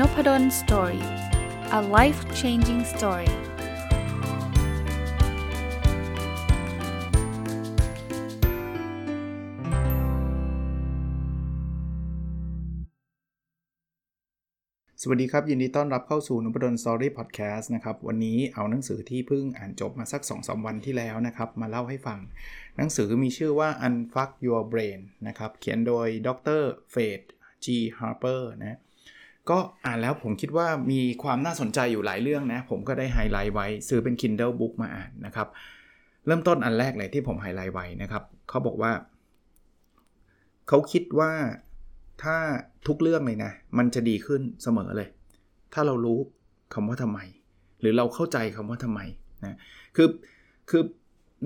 Nopadol's Story a life changing story สวัสดีครับ ยินดีต้อนรับเข้าสู่นพดล Story Podcast นะครับ วันนี้เอาหนังสือที่เพิ่งอ่านจบมาสัก2-3วันที่แล้วนะครับ มาเล่าให้ฟัง หนังสือมีชื่อว่า Unfuck Your Brain นะครับ เขียนโดยดรเฟด G Harper นะ ก็อ่านแล้วผมคิดว่ามีความน่าสนใจอยู่หลายเรื่องนะ ผมก็ได้ไฮไลท์ไว้ซื้อเป็น Kindle Book มาอ่านนะครับ เริ่มต้นอันแรกเลยที่ผมไฮไลท์ไว้นะครับเขาบอกว่า เขาคิดว่าถ้าทุกเรื่องเลยนะ มันจะดีขึ้นเสมอเลย ถ้าเรารู้คำว่าทำไม หรือเราเข้าใจคำว่าทำไมนะคือคือ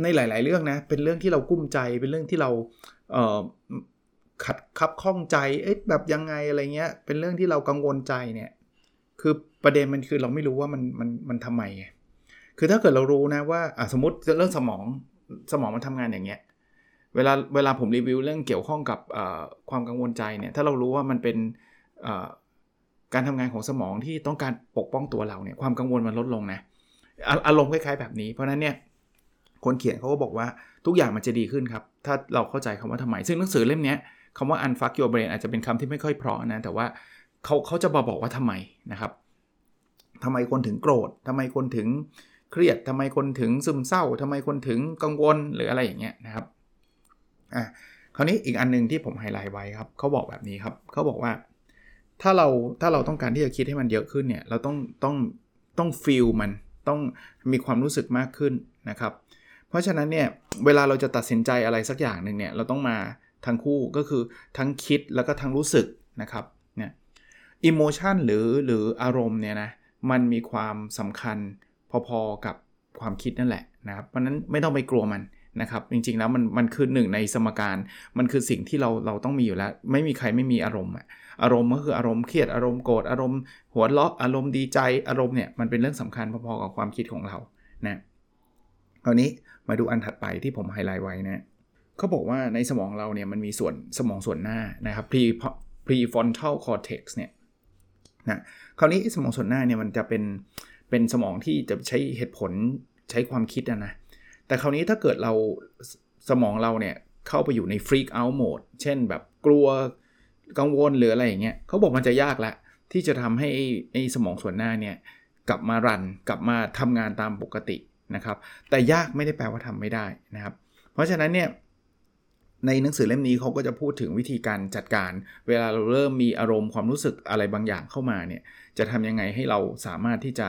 ในหลาย ๆ เรื่องนะ เป็นเรื่องที่เรากุ้มใจเป็นเรื่องที่เราขัดคับข้องใจเอ๊ะแบบยังไงอะไรเงี้ย เป็นเรื่องที่เรากังวลใจเนี่ยคือประเด็นมันคือเราไม่รู้ว่ามันมันมันทำไมคือถ้าเกิดเรารู้นะว่าสมมติเรื่องสมองสมองมันทำงานอย่างเงี้ยเวลาเวลาผมรีวิวเรื่องเกี่ยวข้องกับความกังวลใจเนี่ยถ้าเรารู้ว่ามันเป็นการทำงานของสมองที่ต้องการปกป้องตัวเราเนี่ยความกังวลมันลดลงนะอารมณ์คล้ายๆแบบนี้ เพราะนั้นเนี่ยคนเขียนเขาก็บอกว่าทุกอย่างมันจะดีขึ้นครับ ถ้าเราเข้าใจคำว่าทำไม ซึ่งหนังสือเล่มนี้ คำว่า unfuck your brain อาจจะเป็นคำที่ไม่ค่อยเพราะนะ แต่ว่าเขาเขาจะมาบอกว่าทำไมนะครับทำไมคนถึงโกรธทำไมคนถึงเครียดทำไมคนถึงซึมเศร้าทำไมคนถึงกังวลหรืออะไรอย่างเงี้ยนะครับอะคราวนี้อีกอันนึงที่ผมไฮไลท์ไว้ครับเขาบอกแบบนี้ครับเขาบอกว่าถ้าเราถ้าเราต้องการที่จะคิดให้มันเยอะขึ้นเนี่ยเราต้องต้องต้องฟีลมันต้องมีความรู้สึกมากขึ้นนะครับ เพราะฉะนั้นเนี่ยเวลาเราจะตัดสินใจอะไรสักอย่างหนึ่งเนี่ยเราต้องมา ทั้งคู่ก็คือทั้งคิดแล้วก็ทั้งรู้สึกนะครับเนี่ยอิโมชันหรือหรืออารมณ์เนี่ยนะมันมีความสำคัญพอๆกับความคิดนั่นแหละนะครับเพราะนั้นไม่ต้องไปกลัวมันนะครับจริงๆแล้วมันมันคือหนึ่งในสมการมันคือสิ่งที่เราเราต้องมีอยู่แล้ว ไม่มีใครไม่มีอารมณ์อารมณ์ก็คืออารมณ์เครียดอารมณ์โกรธอารมณ์หัวเราะอารมณ์ดีใจอารมณ์เนี่ยมันเป็นเรื่องสำคัญพอๆกับความคิดของเรานะคราวนี้มาดูอันถัดไปที่ผมไฮไลท์ไว้นะ เขาบอกว่าในสมองเราเนี่ยมันมีส่วนสมองส่วนหน้านะครับ pre prefrontal cortex เนี่ยนะคราวนี้สมองส่วนหน้าเนี่ยมันจะเป็นเป็นสมองที่จะใช้เหตุผลใช้ความคิดนะนะ แต่คราวนี้ถ้าเกิดเราสมองเราเนี่ยเข้าไปอยู่ใน freak out mode เช่นแบบกลัวกังวลหรืออะไรอย่างเงี้ยเขาบอกมันจะยากละที่จะทำให้ไอ้สมองส่วนหน้าเนี่ยกลับมารันกลับมาทำงานตามปกตินะครับ แต่ยากไม่ได้แปลว่าทำไม่ได้นะครับ เพราะฉะนั้นเนี่ย ในหนังสือเล่มนี้เขาก็จะพูดถึงวิธีการจัดการ เวลาเราเริ่มมีอารมณ์ความรู้สึกอะไรบางอย่างเข้ามาเนี่ยจะทำยังไงให้เราสามารถที่จะ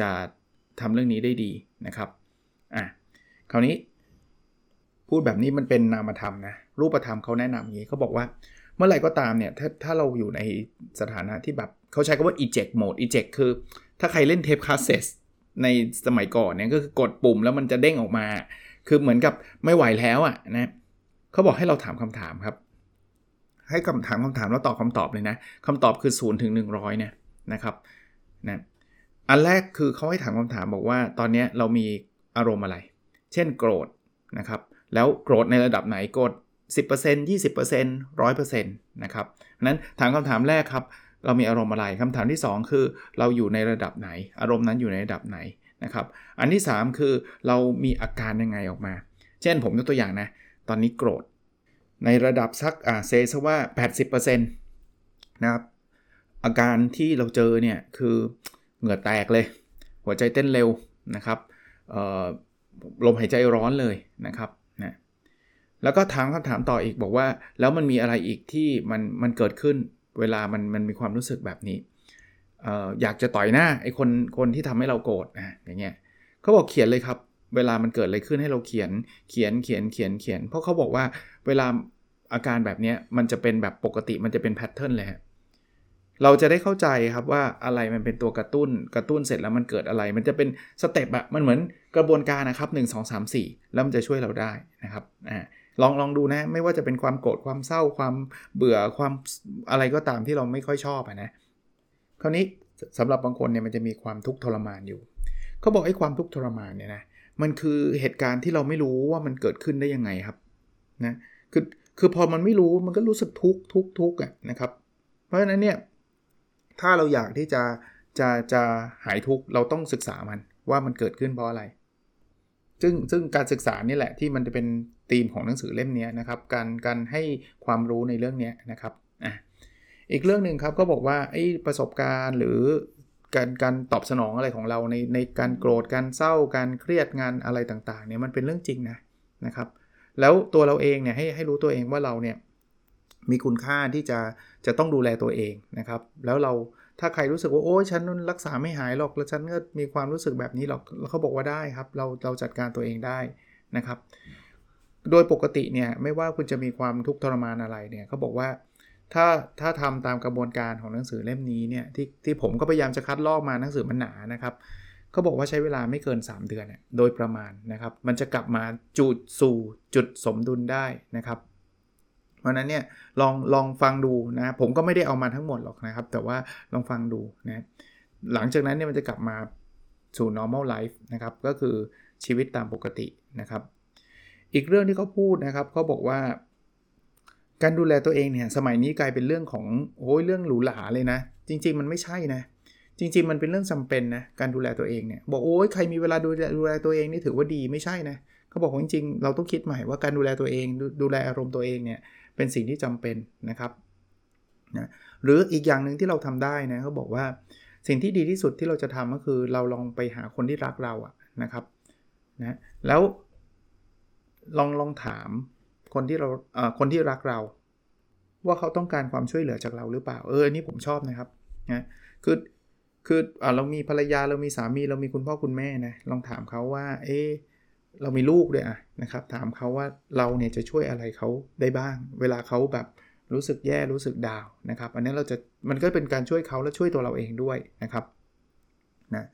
จะทำเรื่องนี้ได้ดีนะครับอะคราวนี้ พูดแบบนี้มันเป็นนามธรรมนะรูปธรรมเขาแนะนำอย่างนี้เขาบอกว่าเมื่อไหร่ก็ตามเนี่ยถ้าถ้าเราอยู่ในสถานะที่แบบเขาใช้คำว่า eject mode eject คือ ถ้าใครเล่นเทปคาสเซตในสมัยก่อนเนี่ยก็คือกดปุ่มแล้วมันจะเด้งออกมา คือเหมือนกับไม่ไหวแล้วอะ่ะนะ เขาบอกให้เราถามคำถามครับ ให้คำถามคำถามแล้วตอบคำตอบเลยนะคำตอบคือ0ูนย์ถึงหนึ่งร้อยเนี่ยนะครับนะอันแรกคือเขาให้ถามคำถามบอกว่า ตอนนี้เรามีอารมณ์อะไร เช่นโกรธนะครับ แล้วโกรธในระดับไหนโกรธ10% 20% 100%นะครับนั้นถามคำถามแรกครับ เรามีอารมณ์อะไรคำถามที่ 2 คือเราอยู่ในระดับไหน อารมณ์นั้นอยู่ในระดับไหนนะครับ อันที่ 3 คือเรามีอาการยังไงออกมา เช่นผมยกตัวอย่างนะ ตอนนี้โกรธ ในระดับสักอ่าเซซะว่า 80%นะครับ อาการที่เราเจอเนี่ยคือเหงื่อแตกเลย หัวใจเต้นเร็วนะครับลมหายใจร้อนเลยนะครับนะแล้วก็ถามคำถามต่ออีกบอกว่า แล้วมันมีอะไรอีกที่มันมันเกิดขึ้นเวลามันมันมีความรู้สึกแบบนี้อยากจะต่อยหน้าไอ้คนคนที่ทำให้เราโกรธนะอย่างเงี้ยเขาบอกเขียนเลยครับ เวลามันเกิดอะไรขึ้นให้เราเขียนเขียนเขียนเขียนเขียน เพราะเขาบอกว่าเวลาอาการแบบนี้มันจะเป็นแบบปกติมันจะเป็น pattern เลยเราจะได้เข้าใจครับว่าอะไรมันเป็นตัวกระตุ้นกระตุ้นเสร็จแล้วมันเกิดอะไร มันจะเป็น step อะมันเหมือนกระบวนการนะครับ 1 2 3 4 แล้วมันจะช่วยเราได้นะครับอ่าลองลองดูนะ ไม่ว่าจะเป็นความโกรธความเศร้าความเบื่อความอะไรก็ตามที่เราไม่ค่อยชอบนะ คราวนี้สำหรับบางคนเนี่ยมันจะมีความทุกข์ทรมานอยู่ เขาบอกไอ้ความทุกข์ทรมานเนี่ยนะ มันคือเหตุการณ์ที่เราไม่รู้ว่ามันเกิดขึ้นได้ยังไงครับนะคือคือพอมันไม่รู้มันก็รู้สึกทุกทุกทุกอะนะครับ เพราะฉะนั้นเนี่ยถ้าเราอยากที่จะจะจะหายทุกข์เราต้องศึกษามันว่ามันเกิดขึ้นเพราะอะไร ซึ่งซึ่งการศึกษานี่แหละที่มันจะเป็นธีมของหนังสือเล่มนี้นะครับ การการให้ความรู้ในเรื่องนี้นะครับอะอีกเรื่องหนึ่งครับก็บอกว่าไอ้ประสบการณ์หรือ การการตอบสนองอะไรของเราในในการโกรธการเศร้าการเครียดงานอะไรต่างๆเนี่ยมันเป็นเรื่องจริงนะนะครับ แล้วตัวเราเองเนี่ยให้ให้รู้ตัวเองว่าเราเนี่ยมีคุณค่าที่จะจะต้องดูแลตัวเองนะครับ แล้วเราถ้าใครรู้สึกว่าโอ้ยฉันรักษาไม่หายหรอกแล้วฉันก็มีความรู้สึกแบบนี้หรอกแล้วเขาบอกว่าได้ครับ เราเราจัดการตัวเองได้นะครับ โดยปกติเนี่ยไม่ว่าคุณจะมีความทุกข์ทรมานอะไรเนี่ยเขาบอกว่า ถ้าถ้าทำตามกระบวนการของหนังสือเล่มนี้เนี่ยที่ที่ผมก็พยายามจะคัดลอกมาหนังสือมันหนานะครับเขาบอกว่าใช้เวลาไม่เกิน 3 เดือนเนี่ยโดยประมาณนะครับ มันจะกลับมาจุดสู่จุดสมดุลได้นะครับ เพราะนั้นเนี่ยลองลองฟังดูนะ ผมก็ไม่ได้เอามาทั้งหมดหรอกนะครับ แต่ว่าลองฟังดูนะหลังจากนั้นเนี่ยมันจะกลับมาสู่ normal life นะครับ ก็คือชีวิตตามปกตินะครับ อีกเรื่องที่เขาพูดนะครับเขาบอกว่า การดูแลตัวเองเนี่ยสมัยนี้กลายเป็นเรื่องของโอ้ยเรื่องหรูหราเลยนะ จริง ๆ มันไม่ใช่นะ จริง ๆ มันเป็นเรื่องจาเป็นนะการดูแลตัวเองเนี่ยบอกโอ้ยใครมีเวลาดูแลดูแลตัวเองนี่ถือว่าดีไม่ใช่นะเขาบอกว่าจริงๆเราต้องคิดใหม่ว่าการดูแลตัวเองดดูแลอารมณ์ตัวเองเนี่ยเป็นสิ่งที่จำเป็นนะครับนะหรืออีกอย่างหนึ่งที่เราทำได้นะเขาบอกว่าสิ่งที่ดีที่สุดที่เราจะทำก็คือเราลองไปหาคนที่รักเราอะนะครับนะแล้วลองลองถาม คนที่เราคนที่รักเรา ว่าเขาต้องการความช่วยเหลือจากเราหรือเปล่าเออนนี้ผมชอบนะครับนะคือคืออเรามีภรรยาเรามีสามีเรามีคุณพ่อคุณแม่นะลองถามเขาว่า เออเรามีลูกด้วยอะนะครับ ถามเขาว่าเราเนี่ยจะช่วยอะไรเขาได้บ้าง เวลาเขาแบบรู้สึกแย่รู้สึกดาวนะครับ อันนี้เราจะมันก็เป็นการช่วยเขาและช่วยตัวเราเองด้วยนะครับนะ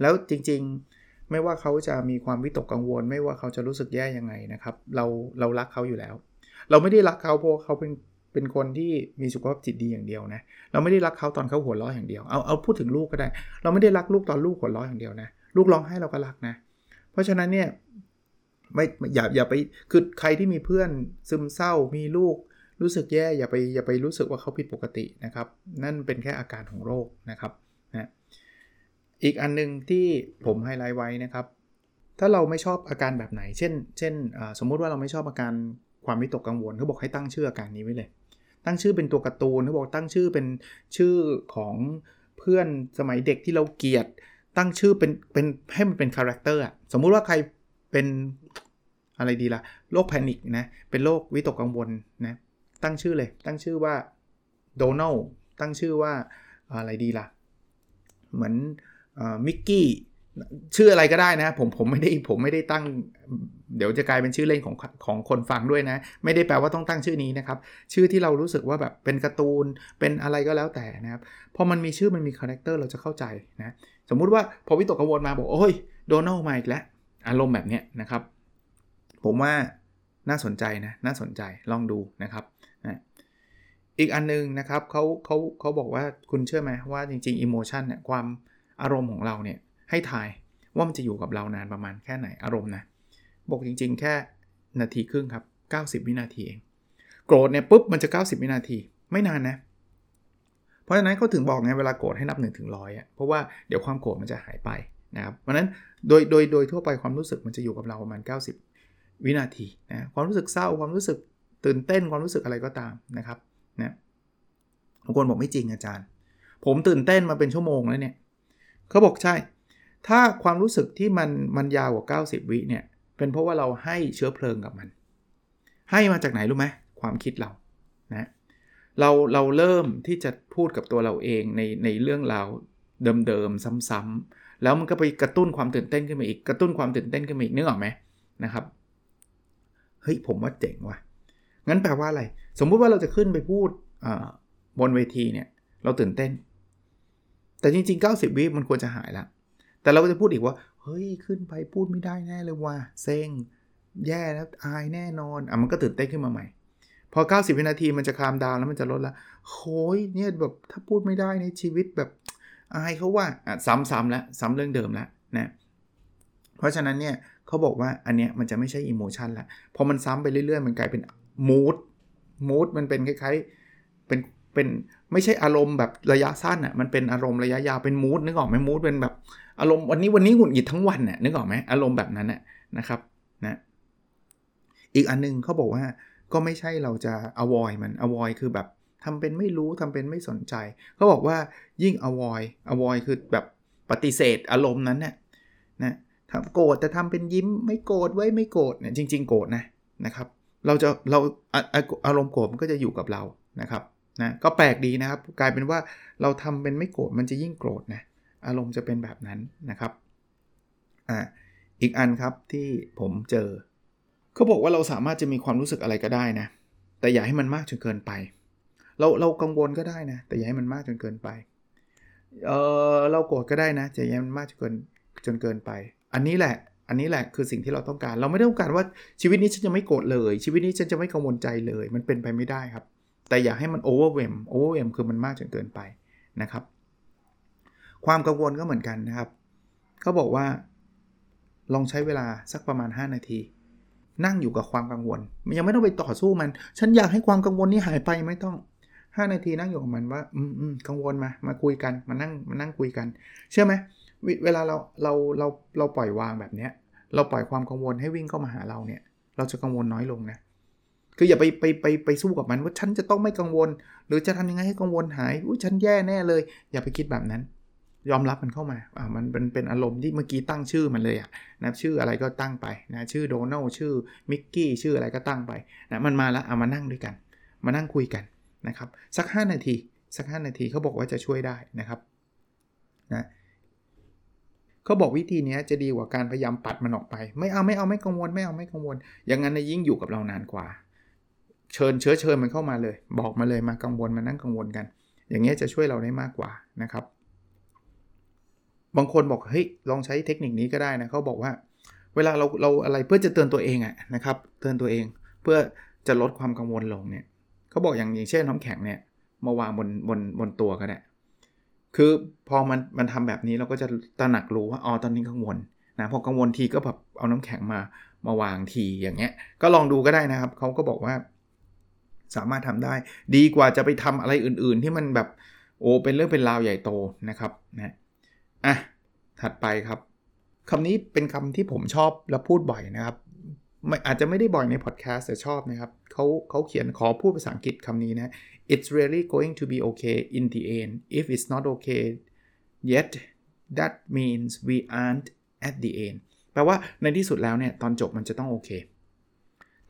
แล้วจริงๆ ไม่ว่าเขาจะมีความวิตกกังวล ไม่ว่าเขาจะรู้สึกแย่ยังไงนะครับ เราเรารักเขาอยู่แล้ว เราไม่ได้รักเขาเพราะเขาเป็นเป็นคนที่มีสุขภาพจิตดีอย่างเดียวนะ เราไม่ได้รักเขาตอนเขาหัวเราะอย่างเดียว เอาเอาพูดถึงลูกก็ได้ เราไม่ได้รักลูกตอนลูกหัวเราะอย่างเดียวนะ ลูกร้องให้เราก็รักนะ เพราะฉะนั้นเนี่ยไม่อย่าอย่าไปคือใครที่มีเพื่อนซึมเศร้ามีลูกรู้สึกแย่อย่าไปอย่าไปรู้สึกว่าเขาผิดปกตินะครับ นั่นเป็นแค่อาการของโรคนะครับนะ อีกอันนึงที่ผมไฮไลท์ไว้นะครับ ถ้าเราไม่ชอบอาการแบบไหน เช่น เช่นสมมุติว่าเราไม่ชอบอาการความวิตกกังวลเขาบอกให้ตั้งชื่ออาการนี้ไว้เลย ตั้งชื่อเป็นตัวการ์ตูนเขาบอกตั้งชื่อเป็นชื่อของเพื่อนสมัยเด็กที่เราเกลียด ตั้งชื่อเป็นเป็นให้มันเป็น character อะสมมุติว่าใครเป็นอะไรดีล่ะโรค panic นะเป็นโรควิตกกังวลนะตั้งชื่อเลย ตั้งชื่อว่าโดนัลด์ตั้งชื่อว่าอะไรดีล่ะ เหมือน มิกกี้ชื่ออะไรก็ได้นะ ผมผมไม่ได้ผมไม่ได้ตั้ง เดี๋ยวจะกลายเป็นชื่อเล่นของของคนฟังด้วยนะ ไม่ได้แปลว่าต้องตั้งชื่อนี้นะครับ ชื่อที่เรารู้สึกว่าแบบเป็นการ์ตูนเป็นอะไรก็แล้วแต่นะครับพอมันมีชื่อมันมี character เราจะเข้าใจนะสมมุติว่าพอวิตกกังวลมาบอกโอ้ยโดนัลด์มาอีกแล้วอารมณ์แบบนี้นะครับ ผมว่าน่าสนใจนะน่าสนใจลองดูนะครับนะอีกอันนึงนะครับเขาเขาเขาบอกว่าคุณเชื่อไหมว่าจริงๆ emotion เนี่ยความ อารมณ์ของเราเนี่ยให้ทายว่ามันจะอยู่กับเรานานประมาณแค่ไหนอารมณ์นะบอกจริง ๆ แค่นาทีครึ่งครับ 90 วินาทีเองโกรธเนี่ยปุ๊บมันจะ 90 วินาทีไม่นานนะ เพราะฉะนั้นเขาถึงบอกไงเวลาโกรธให้นับ1นถึงร้อยอะเพราะว่าเดี๋ยวความโกรธมันจะหายไปนะครับเพราะนั้นโดยโดยโดยทั่วไปความรู้สึกมันจะอยู่กับเราประมาณ 90 วินาทีนะความรู้สึกเศร้าความรู้สึกตื่นเต้นความรู้สึกอะไรก็ตามนะครับนะบางคนบอกไม่จริงอาจารย์ ผมตื่นเต้นมาเป็นชั่วโมงแล้วเนี่ย เขาบอกใช่ ถ้าความรู้สึกที่มันมันยาวกว่า 90 วิเนี่ย เป็นเพราะว่าเราให้เชื้อเพลิงกับมัน ให้มาจากไหนรู้ไหมความคิดเรา นะ เราเราเริ่มที่จะพูดกับตัวเราเองในในเรื่องราวเดิมๆซ้ำๆแล้วมันก็ไปกระตุ้นความตื่นเต้นขึ้นมาอีก กระตุ้นความตื่นเต้นขึ้นมาอีกนึกออกไหมนะครับ เฮ้ยผมว่าเจ๋งว่ะ งั้นแปลว่าอะไร สมมุติว่าเราจะขึ้นไปพูดบนเวทีเนี่ย เราตื่นเต้น แต่จริง ๆ 90 วิมันควรจะหายละแต่เราก็จะพูดอีกว่า เฮ้ย ขึ้นไปพูดไม่ได้แน่เลยว่าเซ็งแย่แล้วอายแน่นอนอะมันก็ตื่นเต้นขึ้นมาใหม่ พอ 90 วินาทีมันจะคามดาวแล้วมันจะลดละโอ้ยเนี่ยแบบถ้าพูดไม่ได้ในชีวิตแบบอายเขาว่าอะซ้ำๆแล้วซ้ำเรื่องเดิมแล้วนะเพราะฉะนั้นเนี่ยเขาบอกว่าอันเนี้ยมันจะไม่ใช่อิโมชันละพอมันซ้ำไปเรื่อยๆ มันกลายเป็นมูดมูดมันเป็นคล้ายๆเป็นเป็น ไม่ใช่อารมณ์แบบระยะสั้นอะ่ะมันเป็นอารมณ์ระยะยาวเป็นมูดนึกออกไหมมูดเป็นแบบอารมณ์วันนี้วันนี้หงุดหงิดทั้งวันน่ะนึกออกไหมอารมณ์แบบนั้นน่ะนะครับนะอีกอันนึงเขาบอกว่าก็ไม่ใช่เราจะ avoid มัน avoid คือแบบทำเป็นไม่รู้ทำเป็นไม่สนใจเขาบอกว่ายิ่ง avoid avoid คือแบบปฏิเสธอารมณ์นั้นน่ะนะทำโกรธแต่ทำเป็นยิ้มไม่โกรธไว้ไม่โกรธเนี่ยจริง ๆ โกรธนะนะครับ เราจะเราอารมณ์โกรธมันก็จะอยู่กับเรานะครับ นะก็แปลกดีนะครับ กลายเป็นว่าเราทำเป็นไม่โกรธมันจะยิ่งโกรธนะอารมณ์จะเป็นแบบนั้นนะครับอ่าอีกอันครับที่ผมเจอเขาบอกว่าเราสามารถจะมีความรู้สึกอะไรก็ได้นะ แต่อย่าให้มันมากจนเกินไป เราเรากังวลก็ได้นะ แต่อย่าให้มันมากจนเกินไปเออเราโกรธก็ได้นะแต่อย่าให้มันมากจนเกินจนเกินไป อันนี้แหละ อันนี้แหละคือสิ่งที่เราต้องการ เราไม่ต้องการว่าชีวิตนี้ฉันจะไม่โกรธเลย ชีวิตนี้ฉันจะไม่กังวลใจเลย มันเป็นไปไม่ได้ครับ แต่อย่าให้มัน overwhelm overwhelm คือมันมากจนเกินไปนะครับ ความกังวลก็เหมือนกันนะครับเขาบอกว่า ลองใช้เวลาสักประมาณ 5 นาที นั่งอยู่กับความกังวล มันยังไม่ต้องไปต่อสู้มัน ฉันอยากให้ความกังวลนี้หายไปไม่ต้อง 5 นาทีนั่งอยู่กับมันว่า อืมอืมกังวลมา มาคุยกัน มานั่งมานั่งคุยกัน เชื่อไหมเวลาเราเราเราเราปล่อยวางแบบเนี้ย เราปล่อยความกังวลให้วิ่งเข้ามาหาเราเนี่ย เราจะกังวลน้อยลงนะ คืออย่าไปไปไปไปสู้กับมันว่าฉันจะต้องไม่กังวล หรือจะทำยังไงให้กังวลหายอุ้ยฉันแย่แน่เลย อย่าไปคิดแบบนั้น ยอมรับมันเข้ามาอ่ามันเป็นเป็นอารมณ์ที่เมื่อกี้ตั้งชื่อมันเลยอะนะชื่ออะไรก็ตั้งไปนะชื่อโดนัลชื่อมิกกี้ชื่ออะไรก็ตั้งไปนะมันมาแล้วเอามานั่งด้วยกัน มานั่งคุยกันนะครับสัก 5 นาทีสัก 5 นาทีเขาบอกว่าจะช่วยได้นะครับนะเขาบอกวิธีนี้จะดีกว่าการพยายามปัดมันออกไป ไม่เอาไม่เอาไม่กังวลไม่เอาไม่กังวล อย่างนั้นยิ่งอยู่กับเรานานกว่า เชิญเชื้อเชิญมันเข้ามาเลย บอกมาเลยมากังวลมานั่งกังวลกัน อย่างเงี้ยจะช่วยเราได้มากกว่านะครับ บางคนบอกเฮ้ยลองใช้เทคนิคนี้ก็ได้นะเขาบอกว่า เวลาเราเราอะไรเพื่อจะเตือนตัวเองอะนะครับเตือนตัวเองเพื่อจะลดความกังวลลงเนี่ยเขาบอกอย่างอย่างเช่นน้ำแข็งเนี่ยมาวางบนบนบนตัวก็ได้คือพอมันมันทำแบบนี้เราก็จะตระหนักรู้ว่าอ๋อตอนนี้กังวลนะพอกังวลทีก็แบบเอาน้ำแข็งมามาวางทีอย่างเงี้ย ก็ลองดูก็ได้นะครับเขาก็บอกว่า สามารถทำได้ ดีกว่าจะไปทำอะไรอื่น ๆ ที่มันแบบโอ้เป็นเรื่องเป็นราวใหญ่โตนะครับนะอะถัดไปครับคำนี้เป็นคำที่ผมชอบและพูดบ่อยนะครับอาจจะไม่ได้บ่อยในพอดแคสต์แต่ชอบนะครับเขาเขาเขียนขอพูดภาษาอังกฤษคำนี้นะ it's really going to be okay in the end if it's not okay yet that means we aren't at the end แปลว่าในที่สุดแล้วเนี่ย ตอนจบมันจะต้องโอเค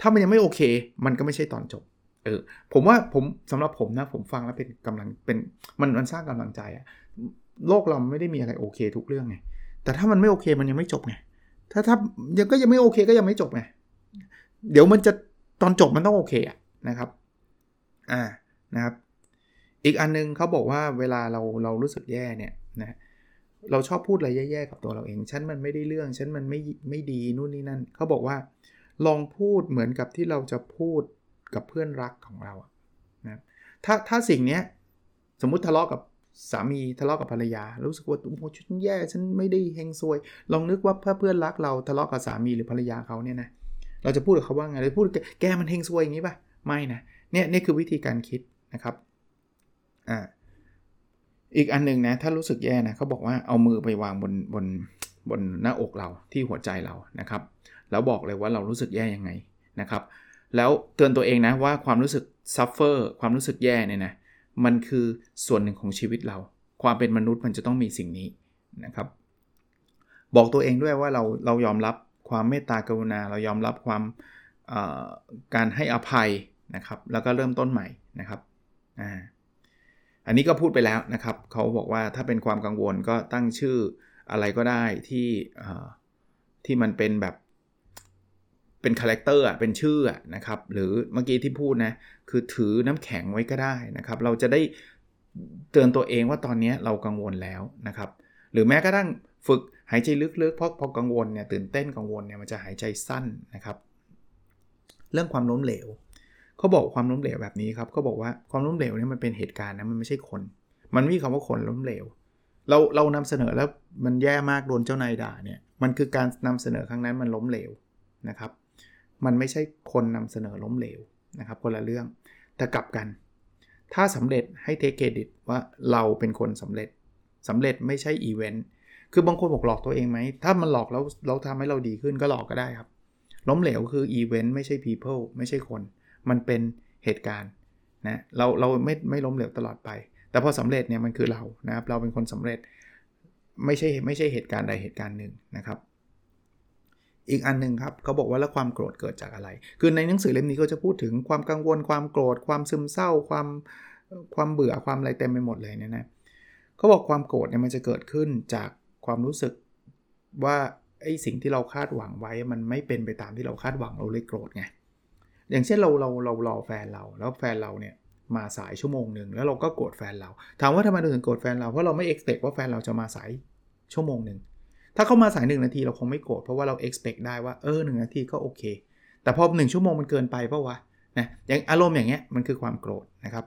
ถ้ามันยังไม่โอเค มันก็ไม่ใช่ตอนจบ เออผมว่าผมสำหรับผมนะผมฟังแล้วเป็นกำลังเป็นมันมันสร้างกำลังใจอะโลกเราไม่ได้มีอะไรโอเคทุกเรื่องไงแต่ถ้ามันไม่โอเคมันยังไม่จบไงถ้าถ้ายังก็ยังไม่โอเคก็ยังไม่จบไงเดี๋ยวมันจะตอนจบมันต้องโอเคอะนะครับอ่านะครับอีกอันนึงเขาบอกว่าเวลาเราเรารู้สึกแย่เนี่ยนะเราชอบพูดอะไรแย่ๆกับตัวเราเอง ฉันมันไม่ได้เรื่อง ฉันมันไม่ไม่ดีนู่นนี่นั่นเขาบอกว่า ลองพูดเหมือนกับที่เราจะพูด กับเพื่อนรักของเรานะถ้าถ้าสิ่งนี้สมมุติทะเลาะกับสามีทะเลาะกับภรรยา รู้สึกว่าโอ้โหฉันแย่ฉันไม่ได้เฮงซวย ลองนึกว่าเพื่อเพื่อนรักเราทะเลาะกับสามีหรือภรรยาเขาเนี่ยนะเราจะพูดกับเขาว่าไงเราพูดแกมันเฮงซวยอย่างนี้ป่ะไม่นะเนี่ยนี่คือวิธีการคิดนะครับอ่าอีกอันหนึ่งนะถ้ารู้สึกแย่นะเขาบอกว่าเอามือไปวางบนบนบนหน้าอกเราที่หัวใจเรานะครับ แล้วบอกเลยว่าเรารู้สึกแย่ยังไงนะครับ แล้วเตือนตัวเองนะว่าความรู้สึกซัฟเฟอร์ความรู้สึกแย่เนี่ยนะมันคือส่วนหนึ่งของชีวิตเรา ความเป็นมนุษย์มันจะต้องมีสิ่งนี้นะครับ บอกตัวเองด้วยว่าเราเรายอมรับความเมตตากรุณา เรายอมรับความการให้อภัยนะครับ แล้วก็เริ่มต้นใหม่นะครับอ่าอันนี้ก็พูดไปแล้วนะครับ เขาบอกว่าถ้าเป็นความกังวลก็ตั้งชื่ออะไรก็ได้ที่ที่มันเป็นแบบ เป็น character อะเป็นชื่ออะนะครับหรือเมื่อกี้ที่พูดนะคือถือน้ำแข็งไว้ก็ได้นะครับ เราจะได้เตือนตัวเองว่าตอนนี้เรากังวลแล้วนะครับ หรือแม้กระทั่งฝึกหายใจลึกๆเพราะพอกังวลเนี่ยตื่นเต้นกังวลเนี่ยมันจะหายใจสั้นนะครับ เรื่องความล้มเหลวเขาบอกความล้มเหลวแบบนี้ครับเขาบอกว่าความล้มเหลวเนี่ยมันเป็นเหตุการณ์นะมันไม่ใช่คน มันมีคำว่าคนล้มเหลว เราเรานำเสนอแล้วมันแย่มากโดนเจ้านายด่าเนี่ยมันคือการนำเสนอครั้งนั้นมันล้มเหลวนะครับ มันไม่ใช่คนนำเสนอล้มเหลวนะครับคนละเรื่อง แต่กลับกัน ถ้าสำเร็จให้ take credit ว่าเราเป็นคนสำเร็จสำเร็จไม่ใช่อีเวนต์คือบางคนบอกหลอกตัวเองไหม ถ้ามันหลอกแล้วเราทำให้เราดีขึ้นก็หลอกก็ได้ครับ ล้มเหลวคืออีเวนต์ไม่ใช่ people ไม่ใช่คน มันเป็นเหตุการณ์นะเราเราไม่ไม่ล้มเหลวตลอดไป แต่พอสำเร็จเนี่ยมันคือเรานะครับเราเป็นคนสำเร็จไม่ใช่ไม่ใช่เหตุการณ์ใดเหตุการณ์หนึ่งนะครับ อีกอันหนึ่งครับเขาบอกว่าแล้วความโกรธเกิดจากอะไร คือในหนังสือเล่มนี้ก็จะพูดถึงความกังวลความโกรธ ความซึมเศร้า ความความเบื่อความอะไรเต็มไปหมดเลยเนี่ยนะเขาบอกความโกรธเนี่ยมันจะเกิดขึ้นจากความรู้สึกว่าไอ้สิ่งที่เราคาดหวังไว้มันไม่เป็นไปตามที่เราคาดหวังเราเลยโกรธไงอย่างเช่นเราเราเรารอแฟนเราแล้วแฟนเราเนี่ยมาสายชั่วโมงหนึ่งแล้วเราก็โกรธแฟนเรา ถามว่าทำไมเราถึงโกรธแฟนเราเพราะเราไม่ expect ว่าแฟนเราจะมาสายชั่วโมงหนึ่ง ถ้าเข้ามาสายหนึ่งนาทีเราคงไม่โกรธเพราะว่าเรา expect ได้ว่าเออหนึ่งนาทีก็โอเค แต่พอหนึ่งชั่วโมงมันเกินไปเพราะว่านะอย่างอารมณ์อย่างเงี้ยมันคือความโกรธนะครับ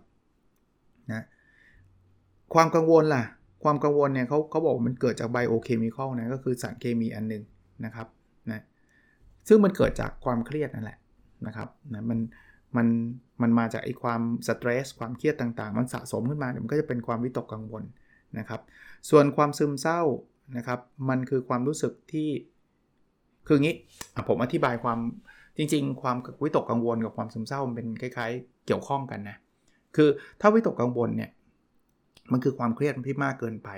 นะความกังวลล่ะ ความกังวลเนี่ยเขาเขาบอกมันเกิดจากไบโอเคมีคอลนะก็คือสารเคมีอันหนึ่งนะครับนะซึ่งมันเกิดจากความเครียดนั่นแหละนะครับนะมันมันมันมาจากไอ้ความสเตรสความเครียดต่างๆ มันสะสมขึ้นมาเนี่ยมันก็จะเป็นความวิตกกังวลนะครับ ส่วนความซึมเศร้า นะครับ มันคือความรู้สึกที่คืองี้ผมอธิบายความจริง ๆ ความวิตกกังวลกับความซึมเศร้ามันเป็นคล้าย ๆ เกี่ยวข้องกันนะคือถ้าวิตกกังวลเนี่ยมันคือความเครียดที่มากเกินไป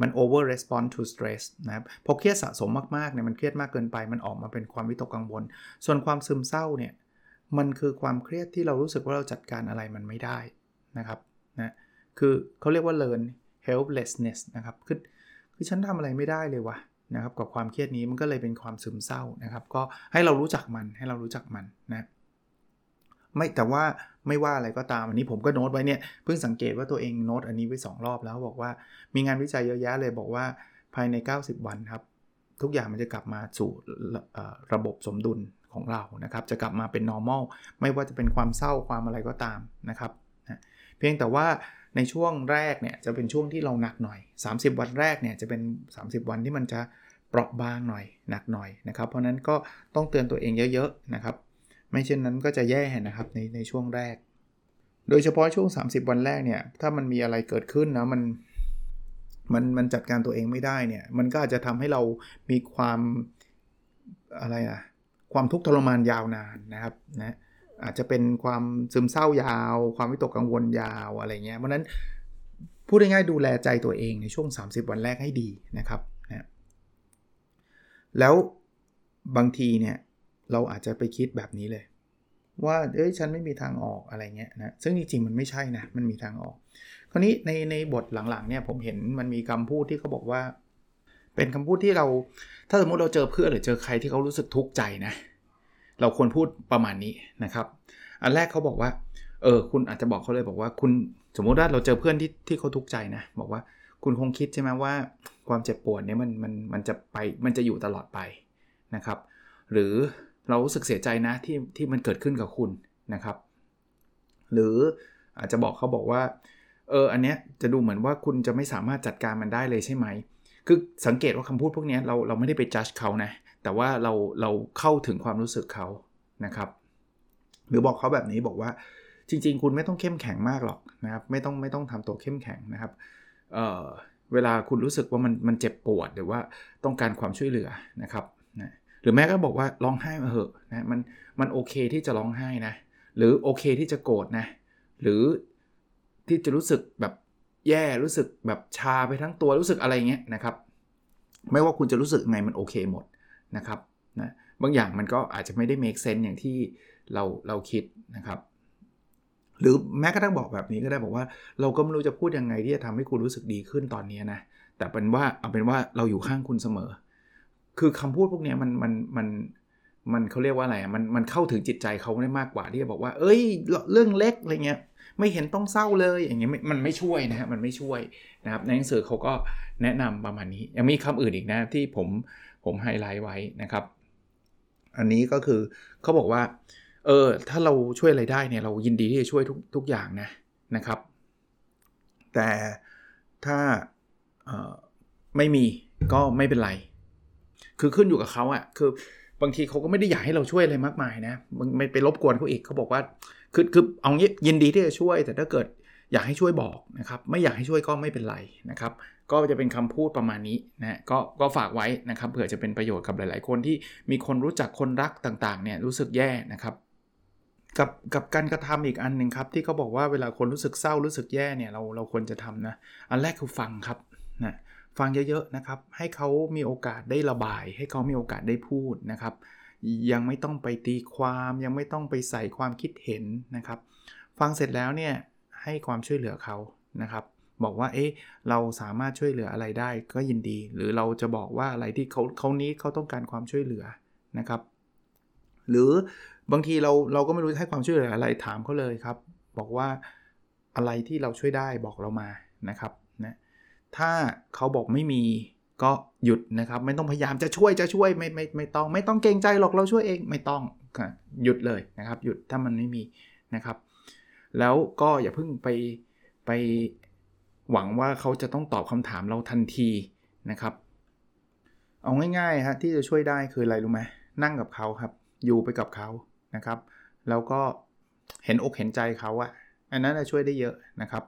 มัน over respond to stress นะครับพอเครียดสะสมมากๆเนี่ยมันเครียดมากเกินไป มันออกมาเป็นความวิตกกังวล ส่วนความซึมเศร้าเนี่ยมันคือความเครียดที่เรารู้สึกว่าเราจัดการอะไรมันไม่ได้นะครับนะคือเขาเรียกว่า learn helplessness นะครับคือ คือฉันทำอะไรไม่ได้เลยวะนะครับกับความเครียดนี้มันก็เลยเป็นความซึมเศร้านะครับ ก็ให้เรารู้จักมันให้เรารู้จักมันนะไม่แต่ว่าไม่ว่าอะไรก็ตามอันนี้ผมก็โน้ตไว้เนี่ยเพิ่งสังเกตว่าตัวเองโน้ตอันนี้ไว้ 2 รอบแล้วบอกว่ามีงานวิจัยเยอะแยะเลยบอกว่าภายใน 90 วันครับ ทุกอย่างมันจะกลับมาสู่ระบบสมดุลของเรานะครับ จะกลับมาเป็น normal ไม่ว่าจะเป็นความเศร้าความอะไรก็ตามนะครับนะเพียงแต่ว่า ในช่วงแรกเนี่ยจะเป็นช่วงที่เราหนักหน่อย 30 วันแรกเนี่ยจะเป็น 30 วันที่มันจะเปราะบางหน่อยหนักหน่อยนะครับเพราะนั้นก็ต้องเตือนตัวเองเยอะๆนะครับ ไม่เช่นนั้นก็จะแย่นะครับในในช่วงแรก โดยเฉพาะช่วง 30 วันแรกเนี่ยถ้ามันมีอะไรเกิดขึ้นนะมันมันมันจัดการตัวเองไม่ได้เนี่ยมันก็อาจจะทำให้เรามีความอะไรอะความทุกข์ทรมานยาวนานนะครับนะ อาจจะเป็นความซึมเศร้ายาว ความวิตกกังวลยาวอะไรเงี้ยเพราะนั้นพูดง่ายๆดูแลใจตัวเองในช่วง 30 วันแรกให้ดีนะครับนะแล้วบางทีเนี่ยเราอาจจะไปคิดแบบนี้เลย ว่าเอ้ยฉันไม่มีทางออกอะไรเงี้ยนะซึ่งจริงๆมันไม่ใช่นะมันมีทางออก คราวนี้ในในบทหลังๆเนี่ยผมเห็นมันมีคำพูดที่เขาบอกว่า เป็นคำพูดที่เรา ถ้าสมมติเราเจอเพื่อนหรือเจอใครที่เขารู้สึกทุกข์ใจนะ เราควรพูดประมาณนี้นะครับ อันแรกเขาบอกว่า เออ คุณอาจจะบอกเขาเลยบอกว่าคุณสมมุติว่าเราเจอเพื่อนที่ที่เขาทุกข์ใจนะ บอกว่าคุณคงคิดใช่ไหมว่าความเจ็บปวดเนี่ยมันมันมันจะไปมันจะอยู่ตลอดไปนะครับ หรือเรารู้สึกเสียใจนะที่ที่มันเกิดขึ้นกับคุณนะครับ หรืออาจจะบอกเขาบอกว่า เออ อันเนี้ยจะดูเหมือนว่าคุณจะไม่สามารถจัดการมันได้เลยใช่ไหม คือสังเกตว่าคำพูดพวกนี้เราเราไม่ได้ไปจัดเขานะ แต่ว่าเราเราเข้าถึงความรู้สึกเขานะครับ หรือบอกเขาแบบนี้บอกว่าจริง ๆ คุณไม่ต้องเข้มแข็งมากหรอกนะครับ ไม่ต้องไม่ต้องทำตัวเข้มแข็งนะครับเเวลาคุณรู้สึกว่ามันมันเจ็บปวดหรือว่าต้องการความช่วยเหลือนะครับนะหรือแม่ก็บอกว่าร้องไห้มาเหอะนะมันมันโอเคที่จะร้องไห้นะ หรือโอเคที่จะโกรธนะ หรือที่จะรู้สึกแบบแย่รู้สึกแบบชาไปทั้งตัวรู้สึกอะไรเงี้ยนะครับ ไม่ว่าคุณจะรู้สึกไงมันโอเคหมด นะครับนะบางอย่างมันก็อาจจะไม่ได้ make sense อย่างที่เราเราคิดนะครับ หรือแม้กระทั่งบอกแบบนี้ก็ได้บอกว่า เราก็ไม่รู้จะพูดยังไงที่จะทำให้คุณรู้สึกดีขึ้นตอนนี้นะแต่เป็นว่าเอาเป็นว่าเราอยู่ข้างคุณเสมอ คือคำพูดพวกนี้มันมันมันมันเขาเรียกว่าอะไรมันมันเข้าถึงจิตใจเขาได้มากกว่าที่จะบอกว่า เอ้ย เรื่องเล็กอะไรเงี้ยไม่เห็นต้องเศร้าเลยอย่างเงี้ยมันไม่ช่วยนะฮะมันไม่ช่วยนะครับในหนังสือเขาก็แนะนำประมาณนี้ ยังมีคำอื่นอีกนะที่ผม ผมไฮไลท์ไว้นะครับ อันนี้ก็คือเขาบอกว่า เออ ถ้าเราช่วยอะไรได้เนี่ย เรายินดีที่จะช่วยทุกทุกอย่างนะนะครับ แต่ถ้าไม่มีก็ไม่เป็นไร คือขึ้นอยู่กับเขาอะคือบางทีเขาก็ไม่ได้อยากให้เราช่วยอะไรมากมายนะมึงไม่ไปรบกวนเขาอีกเขาบอกว่า คือคือเอางี้ยินดีที่จะช่วย แต่ถ้าเกิดอยากให้ช่วยบอกนะครับ ไม่อยากให้ช่วยก็ไม่เป็นไรนะครับ ก็จะเป็นคำพูดประมาณนี้นะก็ก็ฝากไว้นะครับเผื่อจะเป็นประโยชน์กับหลาย ๆ คนที่มีคนรู้จักคนรักต่างๆเนี่ยรู้สึกแย่นะครับกับกับการกระทำอีกอันหนึ่งครับที่เขาบอกว่าเวลาคนรู้สึกเศร้ารู้สึกแย่เนี่ยเราเราควรจะทำนะอันแรกคือฟังครับนะฟังเยอะๆนะครับ ให้เขามีโอกาสได้ระบาย ให้เขามีโอกาสได้พูดนะครับ ยังไม่ต้องไปตีความยังไม่ต้องไปใส่ความคิดเห็นนะครับ ฟังเสร็จแล้วเนี่ยให้ความช่วยเหลือเขานะครับ บอกว่าเอ๊ะเราสามารถช่วยเหลืออะไรได้ก็ยินดี หรือเราจะบอกว่าอะไรที่เขาเขานี้เขาต้องการความช่วยเหลือนะครับ หรือบางทีเราเราก็ไม่รู้ให้ความช่วยเหลืออะไรถามเขาเลยครับ บอกว่าอะไรที่เราช่วยได้บอกเรามานะครับนะถ้าเขาบอกไม่มีก็หยุดนะครับไม่ต้องพยายามจะช่วยจะช่วยไม่ไม่ไม่ต้อง ไม่ต้องเกรงใจหรอกเราช่วยเองไม่ต้องหยุดเลยนะครับ หยุดถ้ามันไม่มีนะครับ แล้วก็อย่าเพิ่งไปไป หวังว่าเขาจะต้องตอบคำถามเราทันทีนะครับ เอาง่ายๆฮะที่จะช่วยได้คืออะไรรู้ไหมนั่งกับเขาครับ อยู่ไปกับเขานะครับ แล้วก็เห็นอกเห็นใจเขาอะอันนั้นจะช่วยได้เยอะนะครับ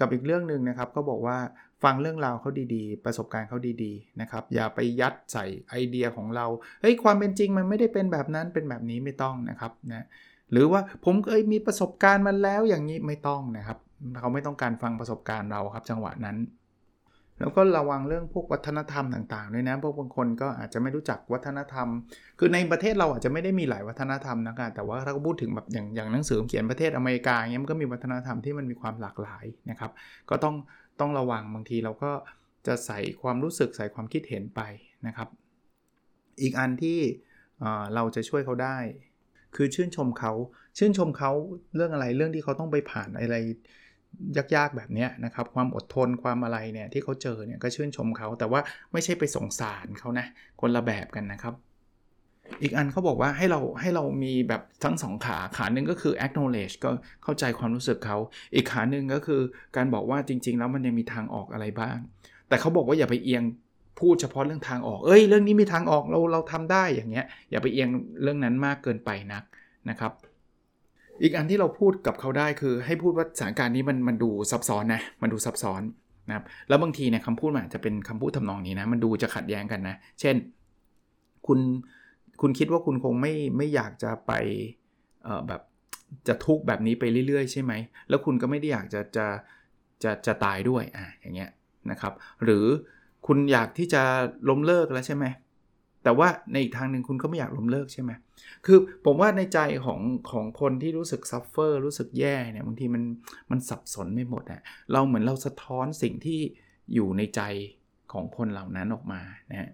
กับอีกเรื่องหนึ่งนะครับก็บอกว่าฟังเรื่องราวเขาดีๆ ประสบการณ์เขาดีๆนะครับ อย่าไปยัดใส่ไอเดียของเราเฮ้ยความเป็นจริงมันไม่ได้เป็นแบบนั้นเป็นแบบนี้ไม่ต้องนะครับนะหรือว่าผมเคยมีประสบการณ์มาแล้วอย่างนี้ไม่ต้องนะครับ เขาไม่ต้องการฟังประสบการณ์เราครับจังหวะนั้น แล้วก็ระวังเรื่องพวกวัฒนธรรมต่างๆด้วยนะพวกบางคนก็อาจจะไม่รู้จักวัฒนธรรม คือในประเทศเราอาจจะไม่ได้มีหลายวัฒนธรรมนะครับแต่ว่าถ้าพูดถึงแบบอย่างอย่างหนังสือเขียนประเทศอเมริกาเงี้ยมันก็มีวัฒนธรรมที่มันมีความหลากหลายนะครับ ก็ต้องต้องระวังบางทีเราก็จะใส่ความรู้สึกใส่ความคิดเห็นไปนะครับ อีกอันที่เราจะช่วยเขาได้ คือชื่นชมเขา ชื่นชมเขาเรื่องอะไรเรื่องที่เขาต้องไปผ่านอะไร ยากๆแบบนี้นะครับ ความอดทนความอะไรเนี่ยที่เขาเจอเนี่ยก็ชื่นชมเขา แต่ว่าไม่ใช่ไปสงสารเขานะ คนละแบบกันนะครับ อีกอันเขาบอกว่าให้เราให้เรามีแบบทั้งสองขา ขาหนึ่งก็คือ acknowledge ก็เข้าใจความรู้สึกเขา อีกขาหนึ่งก็คือการบอกว่าจริง ๆ แล้วมันยังมีทางออกอะไรบ้าง แต่เขาบอกว่าอย่าไปเอียงพูดเฉพาะเรื่องทางออก เอ้ย เรื่องนี้มีทางออกเราเราทำได้อย่างเงี้ย อย่าไปเอียงเรื่องนั้นมากเกินไปนักนะครับ อีกอันที่เราพูดกับเขาได้คือให้พูดว่าสถานการณ์นี้มันมันดูซับซ้อนนะ มันดูซับซ้อนนะครับ แล้วบางทีเนี่ยคำพูดมันอาจจะเป็นคำพูดทำนองนี้นะ มันดูจะขัดแย้งกันนะ เช่น คุณคุณคิดว่าคุณคงไม่ไม่อยากจะไปเอ่อแบบจะทุกข์แบบนี้ไปเรื่อยๆ ใช่ไหม แล้วคุณก็ไม่ได้อยากจะจะจะจะตายด้วย อะอย่างเงี้ยนะครับ หรือคุณอยากที่จะล้มเลิกแล้วใช่ไหม แต่ว่าในอีกทางหนึ่งคุณก็ไม่อยากล้มเลิกใช่ไหมคือผมว่าในใจของของคนที่รู้สึกซัฟเฟอร์รู้สึกแย่เนี่ยบางทีมันมันสับสนไม่หมดอะเราเหมือนเราสะท้อนสิ่งที่อยู่ในใจของคนเหล่านั้นออกมานะฮะ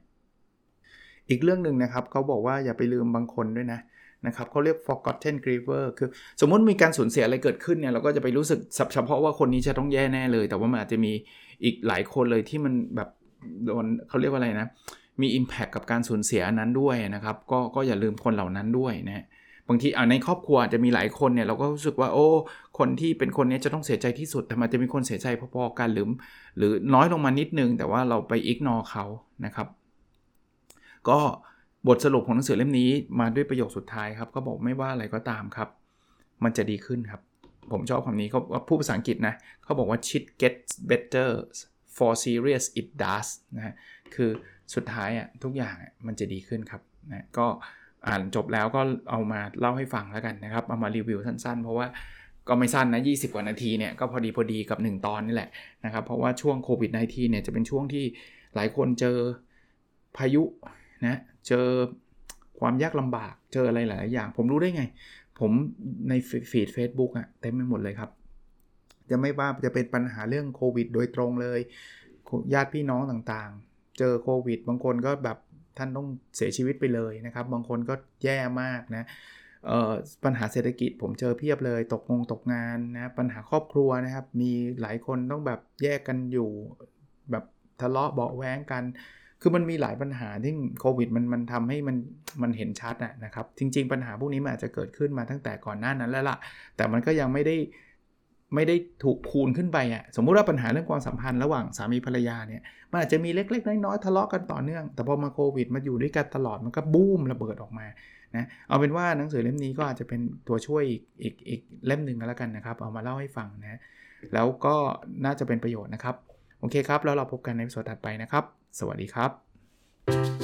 อีกเรื่องหนึ่งนะครับเขาบอกว่าอย่าไปลืมบางคนด้วยนะนะครับเขาเรียก forgotten griever คือสมมติมีการสูญเสียอะไรเกิดขึ้นเนี่ยเราก็จะไปรู้สึกเฉพาะว่าคนนี้จะต้องแย่แน่เลย แต่ว่ามันอาจจะมีอีกหลายคนเลยที่มันแบบโดนเขาเรียกว่าอะไรนะ มี Impact กับการสูญเสียนั้นด้วยนะครับ ก็ก็อย่าลืมคนเหล่านั้นด้วยนะบางทีอ่าในครอบครัวจะมีหลายคนเนี่ยเราก็รู้สึกว่าโอ้คนที่เป็นคนนี้จะต้องเสียใจที่สุดแต่มันจะมีคนเสียใจพอๆกันหรือหรือน้อยลงมานิดนึง แต่ว่าเราไปอิกนอเขานะครับ ก็บทสรุปของหนังสือเล่มนี้มาด้วยประโยคสุดท้ายครับ ก็บอกไม่ว่าอะไรก็ตามครับ มันจะดีขึ้นครับ ผมชอบคำนี้เขาพูดภาษาอังกฤษนะเขาบอกว่า shit gets better for serious it does นะคือ สุดท้ายอะทุกอย่างมันจะดีขึ้นครับนะก็อ่านจบแล้วก็เอามาเล่าให้ฟังแล้วกันนะครับ เอามารีวิวสั้นๆ เพราะว่าก็ไม่สั้นนะ 20 กว่านาทีเนี่ยก็พอดีพอดีกับ 1 ตอนนี่แหละนะครับ เพราะว่าช่วงโควิด -19 เนี่ยจะเป็นช่วงที่หลายคนเจอพายุนะเจอความยากลำบากเจออะไรหลายอย่าง ผมรู้ได้ไง ผมใน feed เฟซบุ๊กอะเต็มไปหมดเลยครับ จะไม่ว่าจะเป็นปัญหาเรื่องโควิด โดยตรงเลยญาติพี่น้องต่าง เจอโควิด บางคนก็แบบท่านต้องเสียชีวิตไปเลยนะครับ บางคนก็แย่มากนะปัญหาเศรษฐกิจผมเจอเพียบเลยตกงงตกงานนะปัญหาครอบครัวนะครับ มีหลายคนต้องแบบแยกกันอยู่ แบบทะเลาะเบาแว้งกัน คือมันมีหลายปัญหาที่โควิดมันมันทำให้มันมันเห็นชัดนะครับ จริง ๆ ปัญหาพวกนี้มันอาจจะเกิดขึ้นมาตั้งแต่ก่อนหน้านั้นแล้วล่ะ แต่มันก็ยังไม่ได้ ไม่ได้ถูกคูณขึ้นไปอะสมมุติว่าปัญหาเรื่องความสัมพันธ์ระหว่างสามีภรรยาเนี่ยมันอาจจะมีเล็กๆน้อยๆทะเลาะกันต่อเนื่อง แต่พอมาโควิดมาอยู่ด้วยกันตลอดมันก็บูมระเบิดออกมานะเอาเป็นว่าหนังสือเล่มนี้ก็อาจจะเป็นตัวช่วยอีกอีกอีกเล่มหนึ่งก็แล้วกันนะครับเอามาเล่าให้ฟังนะแล้วก็น่าจะเป็นประโยชน์นะครับ โอเคครับ แล้วเราพบกันในสดถัดไปนะครับ สวัสดีครับ